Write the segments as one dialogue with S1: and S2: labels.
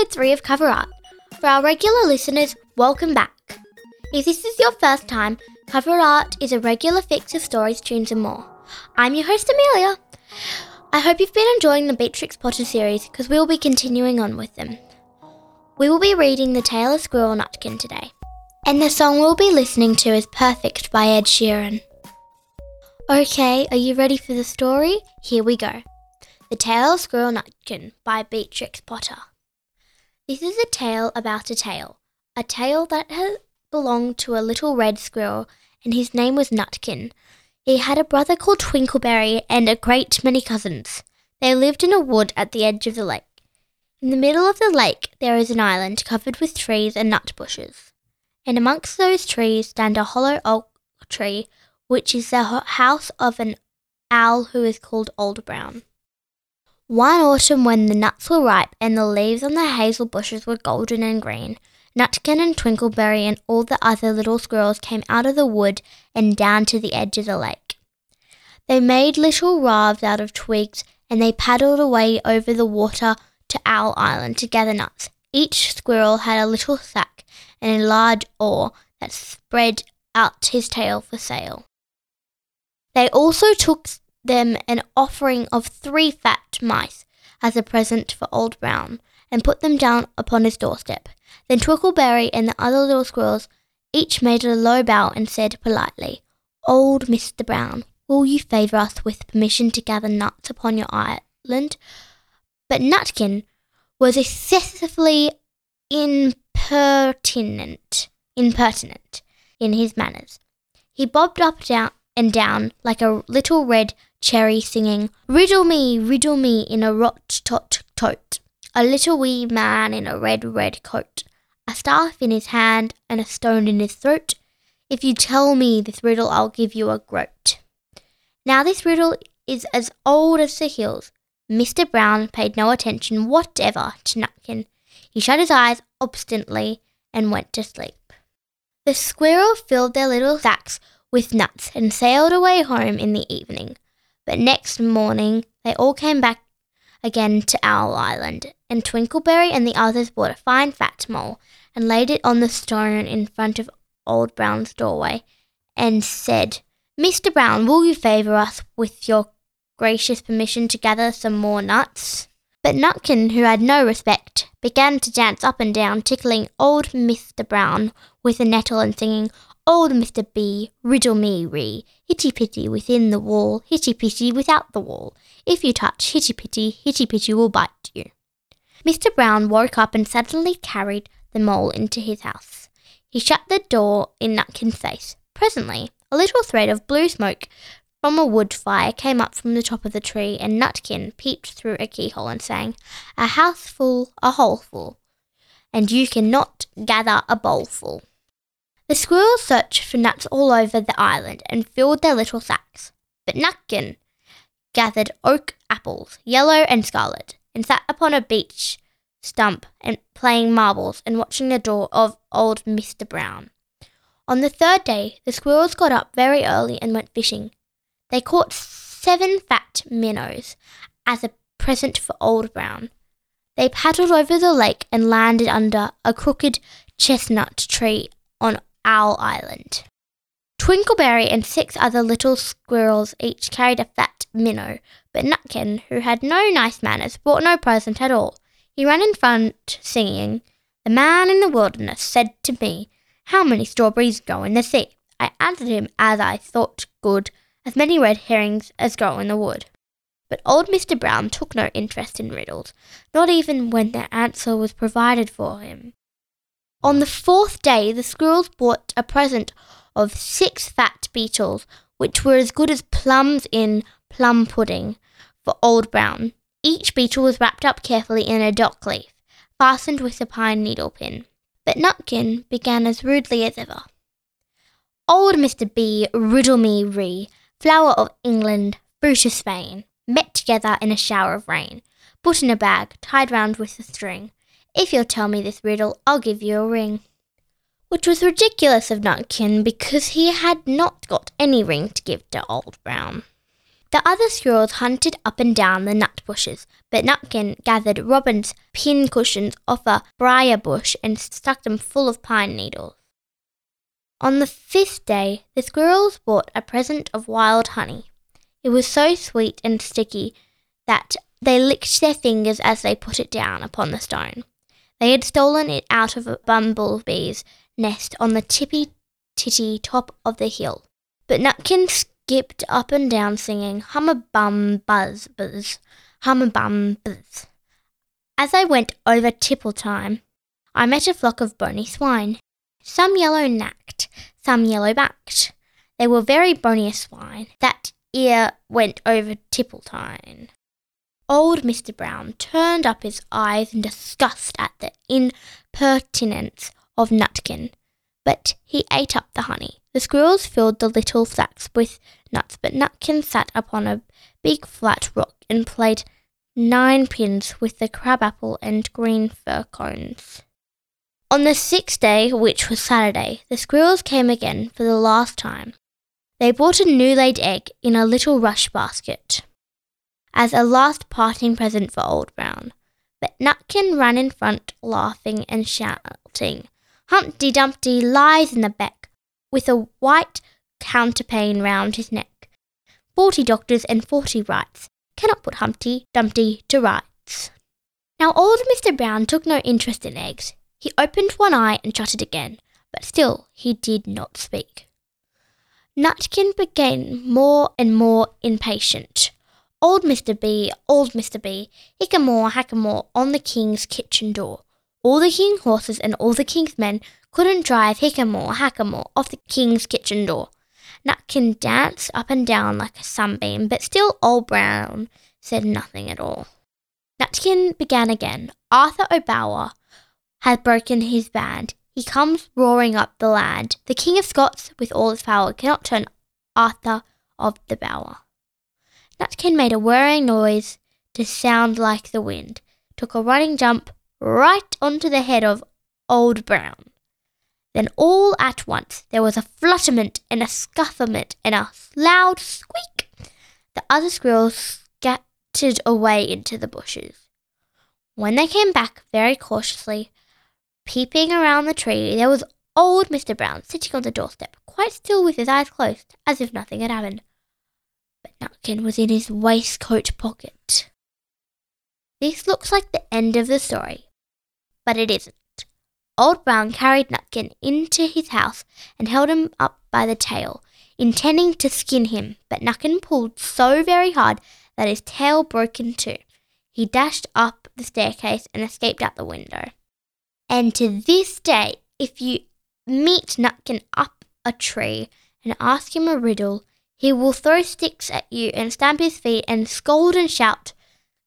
S1: episode 3 of Cover Art. For our regular listeners, welcome back. If this is your first time, Cover Art is a regular fix of stories, tunes, and more. I'm your host, Amelia. I hope you've been enjoying the Beatrix Potter series because we will be continuing on with them. We will be reading The Tale of Squirrel Nutkin today, and the song we'll be listening to is Perfect by Ed Sheeran. Okay, are you ready for the story? Here we go. The Tale of Squirrel Nutkin by Beatrix Potter. This is a tale about a tail, a tail that belonged to a little red squirrel, and his name was Nutkin. He had a brother called Twinkleberry and a great many cousins. They lived in a wood at the edge of the lake. In the middle of the lake there is an island covered with trees and nut bushes, and amongst those trees stand a hollow oak tree, which is the house of an owl who is called Old Brown. One autumn, when the nuts were ripe and the leaves on the hazel bushes were golden and green, Nutkin and Twinkleberry and all the other little squirrels came out of the wood and down to the edge of the lake. They made little rafts out of twigs and they paddled away over the water to Owl Island to gather nuts. Each squirrel had a little sack and a large oar that spread out his tail for sail. They also took them an offering of three fat mice as a present for Old Brown, and put them down upon his doorstep. Then Twinkleberry and the other little squirrels each made a low bow and said politely, Old Mr. Brown, will you favour us with permission to gather nuts upon your island? But Nutkin was excessively impertinent, impertinent in his manners. He bobbed up and down and down like a little red cherry singing, Riddle me, riddle me in a rot tot tote. A little wee man in a red, red coat, a staff in his hand and a stone in his throat. If you tell me this riddle, I'll give you a groat. Now, this riddle is as old as the hills. Mr. Brown paid no attention whatever to Nutkin. He shut his eyes obstinately and went to sleep. The squirrel filled their little sacks with nuts and sailed away home in the evening. But next morning they all came back again to Owl Island, and Twinkleberry and the others bought a fine fat mole and laid it on the stone in front of Old Brown's doorway, and said, Mr. Brown, will you favour us with your gracious permission to gather some more nuts? But Nutkin, who had no respect, began to dance up and down, tickling old Mr. Brown with a nettle and singing, Old Mr. B, riddle me ree, hitty pitty within the wall, hitty pitty without the wall. If you touch hitty pitty, hitty pitty will bite you. Mr. Brown woke up and suddenly carried the mole into his house. He shut the door in Nutkin's face. Presently, a little thread of blue smoke from a wood fire came up from the top of the tree, and Nutkin peeped through a keyhole and sang, A house full, a hole full, and you cannot gather a bowlful. The squirrels searched for nuts all over the island and filled their little sacks, but Nutkin gathered oak apples, yellow and scarlet, and sat upon a beech stump and playing marbles and watching the door of old Mr. Brown. On the third day, the squirrels got up very early and went fishing. They caught seven fat minnows as a present for Old Brown. They paddled over the lake and landed under a crooked chestnut tree on Owl Island. Twinkleberry and six other little squirrels each carried a fat minnow, but Nutkin, who had no nice manners, brought no present at all. He ran in front, singing, The man in the wilderness said to me, How many strawberries go in the sea? I answered him as I thought good, as many red herrings as grow in the wood. But old Mr. Brown took no interest in riddles, not even when the answer was provided for him. On the fourth day, the squirrels brought a present of six fat beetles, which were as good as plums in plum pudding, for Old Brown. Each beetle was wrapped up carefully in a dock leaf, fastened with a pine needle pin. But Nutkin began as rudely as ever. Old Mr. B, riddle me ree, flower of England, fruit of Spain, met together in a shower of rain, put in a bag, tied round with a string. If you'll tell me this riddle, I'll give you a ring. Which was ridiculous of Nutkin because he had not got any ring to give to Old Brown. The other squirrels hunted up and down the nut bushes, but Nutkin gathered robin's pin cushions off a briar bush and stuck them full of pine needles. On the fifth day, the squirrels brought a present of wild honey. It was so sweet and sticky that they licked their fingers as they put it down upon the stone. They had stolen it out of a bumblebee's nest on the tippy titty top of the hill. But Nutkin skipped up and down singing hum a bum buzz buzz, hum a bum buzz. As I went over tipple time, I met a flock of bony swine. Some yellow nacked, some yellow backed. They were very bony swine. That ear went over tipple time. Old Mr. Brown turned up his eyes in disgust at the impertinence of Nutkin, but he ate up the honey. The squirrels filled the little sacks with nuts, but Nutkin sat upon a big flat rock and played nine pins with the crabapple and green fir cones. On the sixth day, which was Saturday, the squirrels came again for the last time. They brought a new laid egg in a little rush basket as a last parting present for Old Brown. But Nutkin ran in front, laughing and shouting, Humpty Dumpty lies in the beck with a white counterpane round his neck. Forty doctors and forty wrights cannot put Humpty Dumpty to rights. Now old Mr. Brown took no interest in eggs. He opened one eye and shut it again, but still he did not speak. Nutkin became more and more impatient. Old Mr. B, old Mr. B, hickamore, hackamore on the king's kitchen door. All the king's horses and all the king's men couldn't drive Hickamore Hackamore off the king's kitchen door. Nutkin danced up and down like a sunbeam, but still Old Brown said nothing at all. Nutkin began again. Arthur O'Bower has broken his band. He comes roaring up the land. The King of Scots, with all his power, cannot turn Arthur of the Bower. Nutkin made a whirring noise to sound like the wind, took a running jump right onto the head of Old Brown. Then all at once there was a flutterment and a scufflement and a loud squeak. The other squirrels scattered away into the bushes. When they came back very cautiously, peeping around the tree, there was old Mr. Brown sitting on the doorstep, quite still with his eyes closed, as if nothing had happened. But Nutkin was in his waistcoat pocket. This looks like the end of the story, but it isn't. Old Brown carried Nutkin into his house and held him up by the tail, intending to skin him, but Nutkin pulled so very hard that his tail broke in two. He dashed up the staircase and escaped out the window. And to this day, if you meet Nutkin up a tree and ask him a riddle, he will throw sticks at you and stamp his feet and scold and shout,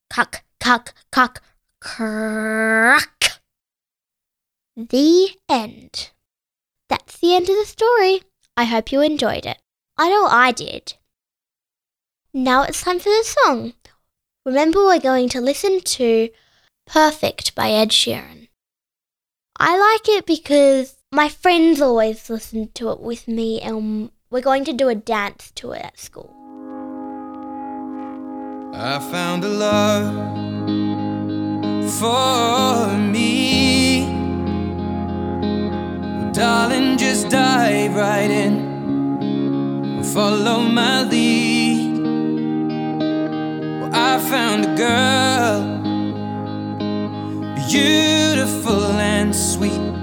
S1: Cuck, cuck, cuck, crack. The end. That's the end of the story. I hope you enjoyed it. I know I did. Now it's time for the song. Remember, we're going to listen to Perfect by Ed Sheeran. I like it because my friends always listen to it with me, and we're going to do a dance to it at school.
S2: I found a love for me. Darling, just dive right in. Follow my lead. Well, I found a girl, beautiful and sweet.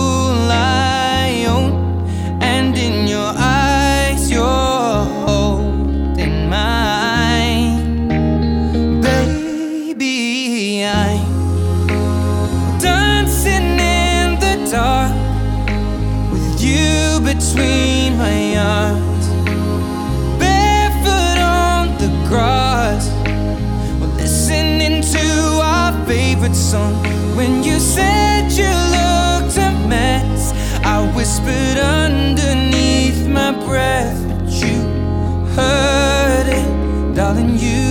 S2: between my arms, barefoot on the grass. We're listening to our favorite song. When you said you looked a mess, I whispered underneath my breath, but you heard it, darling. You.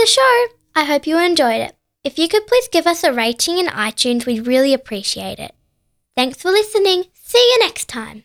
S1: the show. I hope you enjoyed it. If you could please give us a rating in iTunes, we'd really appreciate it. Thanks for listening. See you next time.